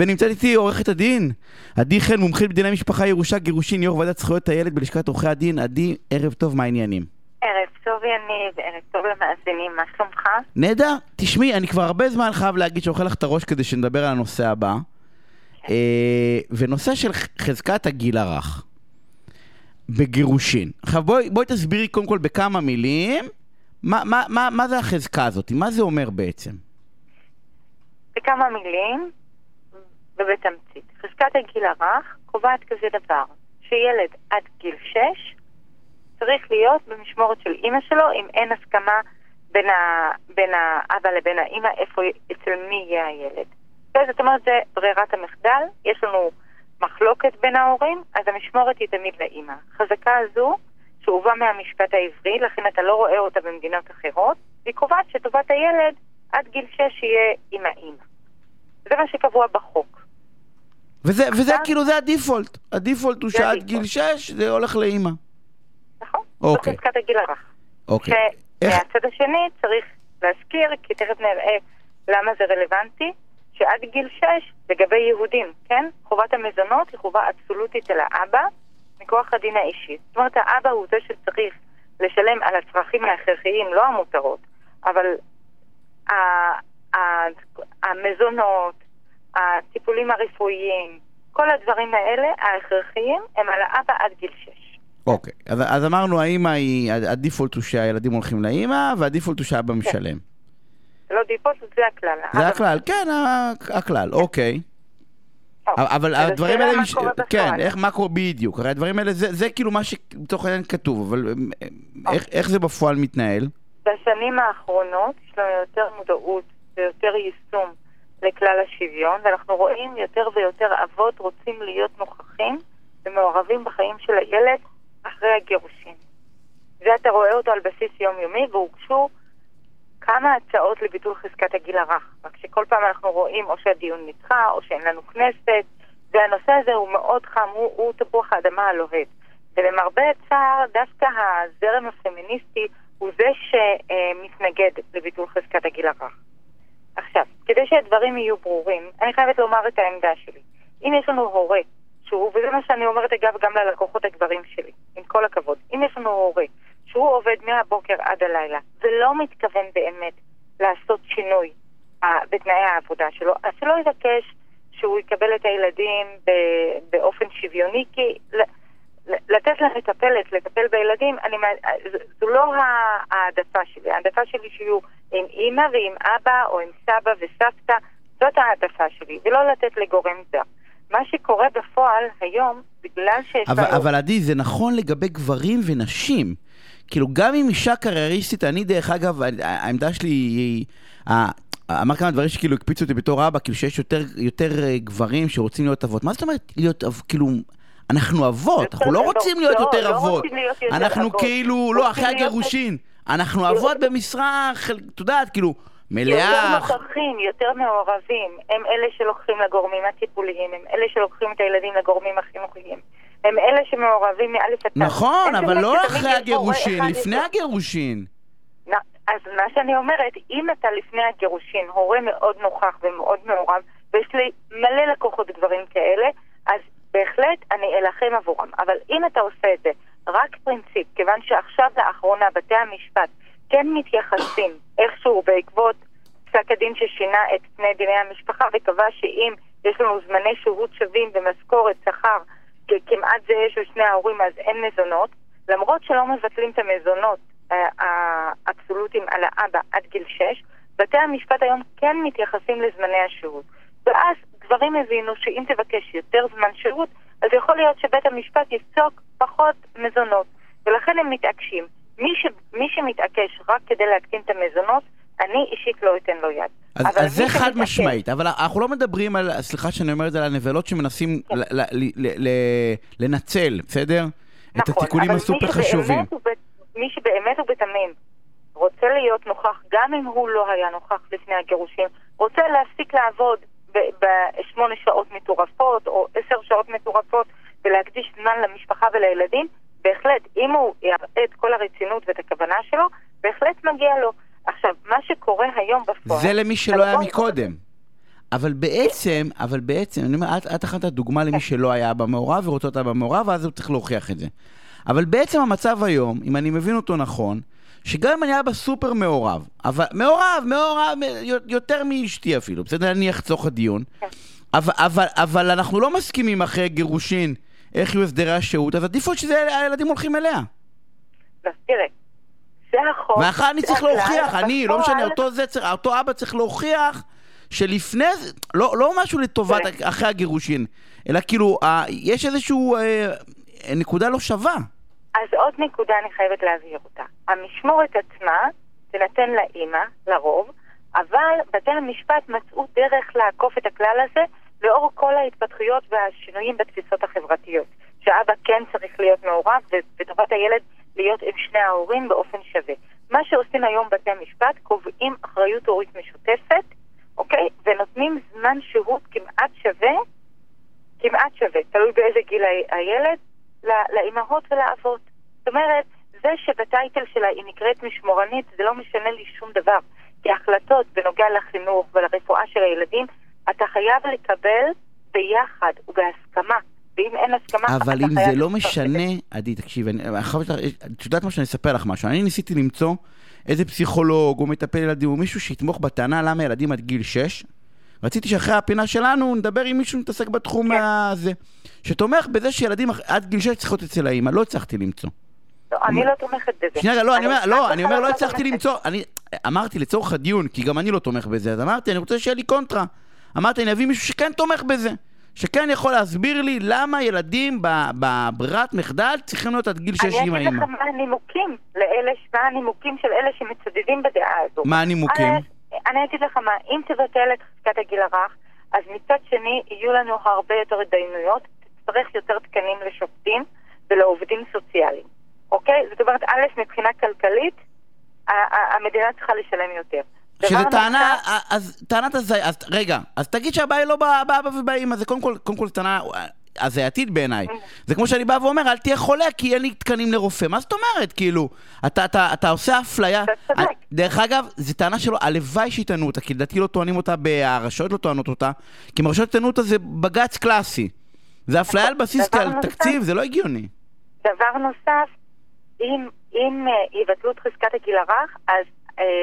ונמצאת איתי עורכת הדין, עדי חן, מומחית בדיני משפחה, ירושה, גירושין, יו"ר ועדת זכויות הילד בלשכת עורכי הדין. עדי, ערב טוב, מה העניינים? ערב טוב יניב, ערב טוב למאזינים, מה שלומך? נהדר. תשמעי, אני כבר הרבה זמן חייב להגיד שאוכל לך את הראש כדי שנדבר על הנושא הבא. אה, ונושא של חזקת הגיל הרך בגירושין. עכשיו בואי, בואי תסבירי קודם כל בכמה מילים מה, מה, מה, מה זה החזקה הזאת, מה זה אומר בעצם? בכמה מילים ובתמצית. חזקת הגיל הרך קובעת כזה דבר, שילד עד גיל 6 צריך להיות במשמורת של אימא שלו אם אין הסכמה בין, ה, בין האבא לבין האימא איפה, אצל מי יהיה הילד. זאת אומרת, זה ברירת המחדל, יש לנו מחלוקת בין ההורים, אז המשמורת היא תמיד לאימא. חזקה הזו, שהובאה מהמשפט העברי, לכן אתה לא רואה אותה במדינות אחרות, היא קובעת שטובת הילד עד גיל 6 יהיה עם האימא. זה מה שקבוע בחוק. וזה, וזה כאילו, זה הדיפולט. הדיפולט הוא שעד גיל 6 זה הולך לאימא. נכון. אוקיי. זו חזקת הגיל הרך. אוקיי. שמהצד השני צריך להזכיר, כי תכף נראה למה זה רלוונטי, שעד גיל 6, לגבי יהודים, כן? חובת המזונות היא חובה אבסולוטית אל האבא, מכוח הדין האישי. זאת אומרת, האבא הוא זה שצריך לשלם על הצרכים ההכרחיים, לא המותרות, אבל המזונות, הטיפולים הרפואיים, כל הדברים האלה, ההכרחיים, הם על האבא עד גיל 6. אוקיי, אז, אז אמרנו האמא היא, הדיפולט הוא שהילדים הולכים לאמא, והדיפולט הוא שהאבא משלם. זה לא דיפולט, זה הכלל. זה הכלל, כן, הכלל, אוקיי. אבל הדברים האלה, כן, איך, מה קורה בדיוק, הרי הדברים האלה, זה, זה כאילו מה שלצורך העניין כתוב, אבל איך, איך זה בפועל מתנהל? בשנים האחרונות יש לנו יותר מודעות ויותר יישום לכלל השוויון, ואנחנו רואים יותר ויותר אבות רוצים להיות נוכחים ומעורבים בחיים של הילד אחרי הגירושין. זה אתה רואה אותו על בסיס יומיומי, והוגשו כמה הצעות לביטול חזקת הגיל הרך. רק שכל פעם אנחנו רואים או שהדיון נדחה, או שאין לנו כנסת, והנושא הזה הוא מאוד חם, הוא, הוא תפוח האדמה הלוהט. ולמרבה הצער, דווקא הזרם הפמיניסטי הוא זה שמתנגד לביטול חזקת הגיל הרך. עכשיו, כדי שהדברים יהיו ברורים, אני חייבת לומר את העמדה שלי. אם יש לנו הורה שהוא, וזה מה שאני אומרת אגב גם ללקוחות הגברים שלי, עם כל הכבוד, אם יש לנו הורה שהוא עובד מהבוקר עד הלילה ולא מתכוון באמת לעשות שינוי uh, בתנאי העבודה שלו, אז שלא יבקש שהוא יקבל את הילדים באופן שוויוני, כי לתת למטפלת לטפל בילדים, אני, זו לא העדפה שלי. העדפה שלי שיהיו עם אימא ועם אבא או עם סבא וסבתא, זאת העדפה שלי, ולא לתת לגורם זר. מה שקורה בפועל היום, בגלל שיש... אבל, אבל עדי, זה נכון לגבי גברים ונשים. כאילו, גם אם אישה קרייריסטית, אני דרך אגב, העמדה שלי היא... אמר כמה דברים שכאילו הקפיצו אותי בתור אבא, כאילו שיש יותר, יותר אה, גברים שרוצים להיות אבות. מה זאת אומרת להיות, כאילו, אנחנו אבות, אנחנו לא רוצים להיות יותר לא אבות. אנחנו כאילו, לא, אחרי הגירושין. אנחנו אבות במשרה, את יודעת, כאילו, מלאה. יותר נוכחים, יותר מעורבים. הם אלה שלוקחים לגורמים הטיפוליים, הם אלה שלוקחים את הילדים לגורמים החינוכיים. הם אלה שמעורבים מאלף עד נכון, אבל לא אחרי הגירושין, לפני הגירושין. אז מה שאני אומרת, אם אתה לפני הגירושין הורה מאוד נוכח ומאוד מעורב, ויש לי מלא לקוחות גברים כאלה, אז בהחלט אני אלחם עבורם. אבל אם אתה עושה את זה רק פרינציפ, כיוון שעכשיו לאחרונה בתי המשפט כן מתייחסים איכשהו בעקבות פסק הדין ששינה את פני דיני המשפחה וקבע שאם יש לנו זמני שהות שווים במשכורת, שכר, כמעט זהה של שני ההורים אז אין מזונות, למרות שלא מבטלים את המזונות אה, האבסולוטיים על האבא עד גיל 6, בתי המשפט היום כן מתייחסים לזמני השהות. ואז גברים הבינו שאם תבקש יותר זמן שהות, אז יכול להיות שבית המשפט יפסוק פחות מזונות. ולכן הם מתעקשים. מי, ש... מי שמתעקש רק כדי להקטין את המזונות, אני אישית לא אתן לו יד. אז, אז זה חד. משמעית, אבל אנחנו לא מדברים על, סליחה שאני אומר את זה, על הנבלות שמנסים כן. ל, ל, ל, ל, לנצל, בסדר? נכון, את התיקונים הסופר חשובים. מי שבאמת הוא בתמים רוצה להיות נוכח, גם אם הוא לא היה נוכח לפני הגירושים, רוצה להפסיק לעבוד בשמונה שעות מטורפות או עשר שעות מטורפות ולהקדיש זמן למשפחה ולילדים, בהחלט, אם הוא יראה את כל הרצינות ואת הכוונה שלו, בהחלט מגיע לו. עכשיו, מה שקורה היום בפועל... זה למי שלא היה מקודם. אבל בעצם, אבל בעצם, אני אומר, את, את אחת הדוגמה למי שלא היה במעורב ורוצה אותה במעורב, ואז הוא צריך להוכיח את זה. אבל בעצם המצב היום, אם אני מבין אותו נכון, שגם אם אני היה בסופר מעורב, אבל מעורב, מעורב, יותר מאשתי אפילו, בסדר? אני אחצוך הדיון, אבל, אבל, אבל אנחנו לא מסכימים אחרי גירושין איך יהיו הסדרי השהות, אז עדיף שזה הילדים הולכים אליה. אז תראה, זה החוק. ואחר אני צריך להוכיח, אני, לא משנה, אותו, זה, אותו אבא צריך להוכיח שלפני זה, לא, לא משהו לטובת אחרי הגירושין, אלא כאילו, יש איזשהו אה, נקודה לא שווה. אז עוד נקודה אני חייבת להבהיר אותה. המשמורת עצמה תינתן לאימא, לרוב, אבל בתי המשפט מצאו דרך לעקוף את הכלל הזה לאור כל ההתפתחויות והשינויים בתפיסות החברתיות. שאבא כן צריך להיות מעורב, וטובת הילד להיות עם שני ההורים באופן שווה. מה שעושים היום בתי המשפט, קובעים אחריות הורית משותפת, אוקיי? ונותנים זמן שהות כמעט שווה, כמעט שווה, תלוי באיזה גיל הילד, לאימהות ולאבות. זאת אומרת, זה שבטייטל שלה היא נקראת משמורנית, זה לא משנה לי שום דבר. כי ההחלטות בנוגע לחינוך ולרפואה של הילדים, אתה חייב לקבל ביחד ובהסכמה. ואם אין הסכמה, אבל אם זה לא משנה, עדי, תקשיבי, את יודעת מה שאני אספר לך משהו. אני ניסיתי למצוא איזה פסיכולוג או מטפל ילדים או מישהו שיתמוך בטענה למה ילדים עד גיל 6. רציתי שאחרי הפינה שלנו נדבר עם מישהו שמתעסק בתחום כן. הזה. שתומך בזה שילדים עד גיל 6 צריכים להיות אצל האמא, לא הצלחתי למצוא. לא, אני לא תומכת בזה. שנייה, לא, אני אומר, לא, אני אומר, לא הצלחתי למצוא, אני אמרתי לצורך הדיון, כי גם אני לא תומך בזה, אז אמרתי, אני רוצה שיהיה לי קונטרה. אמרתי, אני אביא מישהו שכן תומך בזה. שכן יכול להסביר לי למה ילדים בברירת מחדל צריכים להיות עד גיל 6 עם האמא. אני אגיד לך מה הנימוקים לאלה, מה הנימוקים של אלה שמצדדים בדעה הזו. מה הנימוקים? אני אגיד לך מה, אם תבטל את חזקת הגיל הרך, אז מצד שני יהיו לנו הרבה יותר התדיינויות, תצטרך יותר תקנים לשופטים ולעובדים סוציאליים, אוקיי? זאת אומרת, א', מבחינה כלכלית, המדינה צריכה לשלם יותר. שזה טענה, אז טענת הזיה, אז רגע, אז תגיד שהבעיה לא באבא ובאמא, זה קודם כל, קודם כל טענה הזייתית בעיניי. זה כמו שאני בא ואומר, אל תהיה חולה כי אין לי תקנים לרופא. מה זאת אומרת, כאילו? אתה, אתה, אתה עושה אפליה. דרך אגב, זו טענה שלו, הלוואי שיטענו אותה, כי לדעתי לא טוענים אותה, הרשויות לא טוענות אותה, כי אם הרשויות יטענו אותה זה בג"ץ קלאסי. זה אפליה על בסיס תקציב, זה לא הגיוני. דבר נוסף, אם, אם uh, יבטלו את חזקת הגיל הרך, אז אה,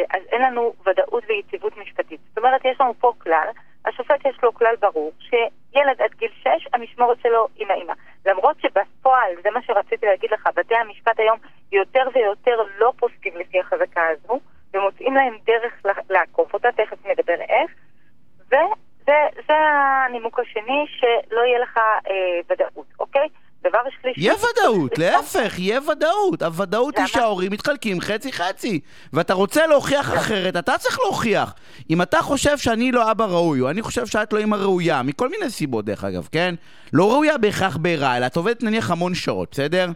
אז אין לנו ודאות ויציבות משפטית. זאת אומרת, יש לנו פה כלל, השופט יש לו כלל ברור, שילד עד גיל 6, המשמורת שלו עם האמא. למרות שבפועל, זה מה שרציתי להגיד לך, בתי המשפט היום יותר ויותר לא פוסקים לפי החזקה הזו, ומוצאים להם דרך לעקוף אותה, תכף נדבר איך, וזה הנימוק השני, שלא יהיה לך אה, ודאות, אוקיי? דבר שלישי... יהיה ודאות, להפך, יהיה ודאות. הוודאות היא שההורים מתחלקים חצי-חצי. ואתה רוצה להוכיח אחרת, אתה צריך להוכיח. אם אתה חושב שאני לא אבא ראוי, או אני חושב שאת לא אימא ראויה, מכל מיני סיבות דרך אגב, כן? לא ראויה בהכרח בעירה, אלא את עובדת נניח המון שעות, בסדר?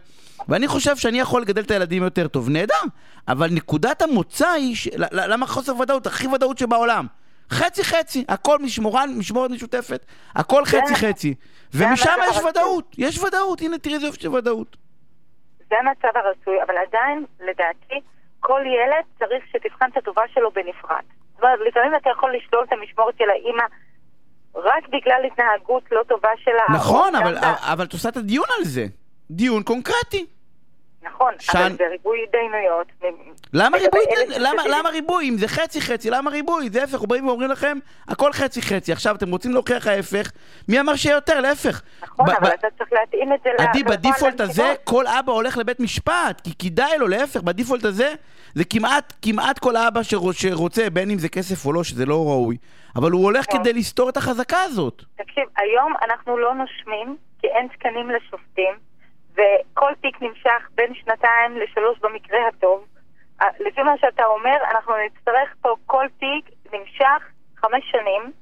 ואני חושב שאני יכול לגדל את הילדים יותר טוב, נהדר. אבל נקודת המוצא היא, ש... למה חוסר ודאות? הכי ודאות שבעולם. חצי חצי, הכל משמורן, משמורת משותפת, הכל חצי חצי. ומשם יש ודאות, יש ודאות, הנה תראי איזה יופי של ודאות. זה המצב הרצוי, אבל עדיין, לדעתי, כל ילד צריך שתבחן את הטובה שלו בנפרד. זאת אומרת, לפעמים אתה יכול לשלול את המשמורת של האימא רק בגלל התנהגות לא טובה שלה. נכון, אבל, אבל את עושה את הדיון על זה. דיון קונקרטי. נכון, שן... אבל זה ריבוי התדיינויות. למה ריבוי? למה, למה ריבוי? אם זה חצי חצי, למה ריבוי? זה ההפך, באים ואומרים לכם, הכל חצי חצי. עכשיו, אתם רוצים להוכיח ההפך, מי אמר שיהיה יותר? להפך. נכון, אבל אתה צריך להתאים את זה עדי, בדיפולט הזה, כל אבא הולך לבית משפט, כי כדאי לו, להפך, בדיפולט הזה, זה כמעט, כמעט כל אבא שרוצה, בין אם זה כסף או לא, שזה לא ראוי, אבל הוא הולך נכון. כדי לסתור את החזקה הזאת. תקשיב, היום אנחנו לא נושמים, כי אין תקנים לשופטים. וכל תיק נמשך בין שנתיים לשלוש במקרה הטוב. אה, לפי מה שאתה אומר, אנחנו נצטרך פה כל תיק נמשך חמש שנים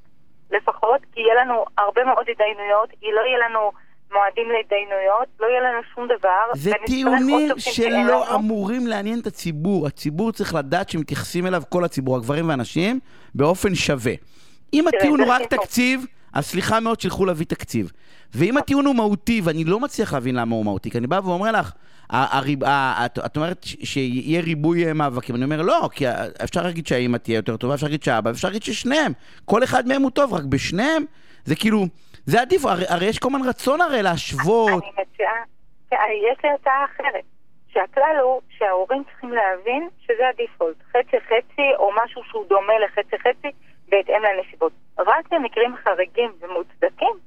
לפחות, כי יהיה לנו הרבה מאוד התדיינויות, לא יהיה לנו מועדים להתדיינויות, לא יהיה לנו שום דבר. זה טיעונים שלא אמורים לעניין את הציבור. הציבור צריך לדעת שמתייחסים אליו כל הציבור, הגברים והנשים, באופן שווה. אם הטיעון הוא רק תקציב, אז סליחה מאוד שילכו להביא תקציב. ואם הטיעון הוא מהותי, ואני לא מצליח להבין למה הוא מהותי, כי אני בא ואומר לך, הריב, את, את אומרת שיהיה ריבוי אה, מאבקים, אני אומר לא, כי אפשר להגיד שהאימא תהיה יותר טובה, אפשר להגיד שהאבא, אפשר להגיד ששניהם, כל אחד מהם הוא טוב, רק בשניהם זה כאילו, זה עדיף, הרי, הרי יש כל הזמן רצון הרי להשוות. אני מציעה, כן, יש לי הצעה אחרת, שהכלל הוא שההורים צריכים להבין שזה הדיפולט, חצי חצי או משהו שהוא דומה לחצי חצי בהתאם לנסיבות. רק במקרים חריגים ומוצדקים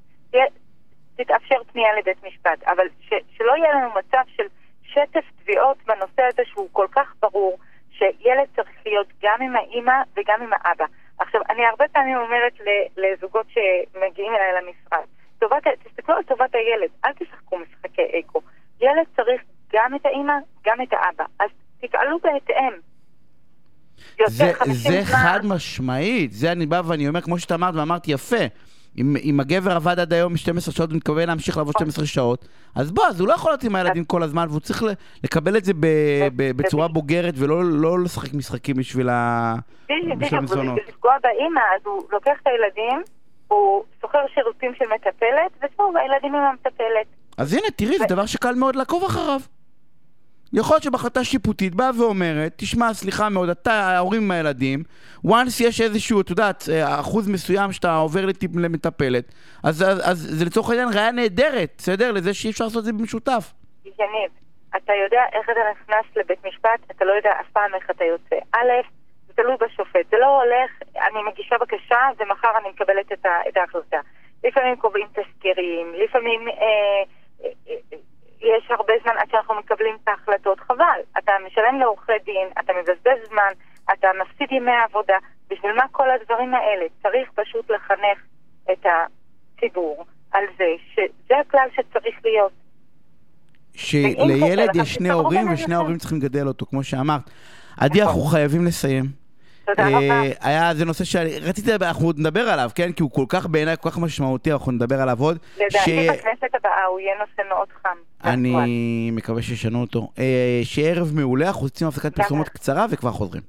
תתאפשר פנייה לבית משפט, אבל ש, שלא יהיה לנו מצב של שטף תביעות בנושא הזה שהוא כל כך ברור, שילד צריך להיות גם עם האימא וגם עם האבא. עכשיו, אני הרבה פעמים אומרת לזוגות שמגיעים אליי למשרד, טובת, תסתכלו על טובת הילד, אל תשחקו משחקי אקו. ילד צריך גם את האימא, גם את האבא. אז תפעלו בהתאם. זה, זה חד משמעית, זה אני בא ואני אומר, כמו שאתה אמרת ואמרת יפה, אם, אם הגבר עבד עד היום 12 שעות ומתכוון להמשיך לעבוד 12 שעות, אז בוא, אז הוא לא יכול להיות עם הילדים כל הזמן, והוא צריך לקבל את זה ב, ב, בצורה בוגרת, ולא לא לשחק משחקים בשביל המזונות. בדיוק, לפגוע באימא, אז הוא לוקח את הילדים, הוא שוכר שירותים של מטפלת, וזהו, הילדים עם המטפלת. אז הנה, תראי, זה דבר שקל מאוד לעקוב אחריו. יכול להיות שבהחלטה שיפוטית באה ואומרת, תשמע, סליחה מאוד, אתה, ההורים עם הילדים, once יש איזשהו, את יודעת, אה, אחוז מסוים שאתה עובר לטיפ, למטפלת, אז, אז, אז זה לצורך העניין ראיה נהדרת, בסדר? לזה שאי אפשר לעשות את זה במשותף. יניב, אתה יודע איך אתה נכנס לבית משפט, אתה לא יודע אף פעם איך אתה יוצא. א', תלוי בשופט, זה לא הולך, אני מגישה בקשה ומחר אני מקבלת את ההחלטה. לפעמים קובעים תסקירים, לפעמים... אה, אה, אה, יש הרבה זמן עד שאנחנו מקבלים את ההחלטות. חבל, אתה משלם לעורכי דין, אתה מבזבז זמן, אתה מפסיד ימי עבודה. בשביל מה כל הדברים האלה? צריך פשוט לחנך את הציבור על זה שזה הכלל שצריך להיות. שלילד יש שני הורים ושני ההורים צריכים לגדל אותו, כמו שאמרת. עדי, אנחנו חייבים לסיים. תודה רבה. אה, היה, זה נושא שרציתי, אנחנו עוד נדבר עליו, כן? כי הוא כל כך בעיניי, כל כך משמעותי, אנחנו נדבר עליו עוד. לדעתי בכנסת הבאה הוא יהיה נושא מאוד חם. אני מקווה שישנו אותו. אה, שערב מעולה, אנחנו יוצאים הפסקת פרסומות קצרה וכבר חוזרים.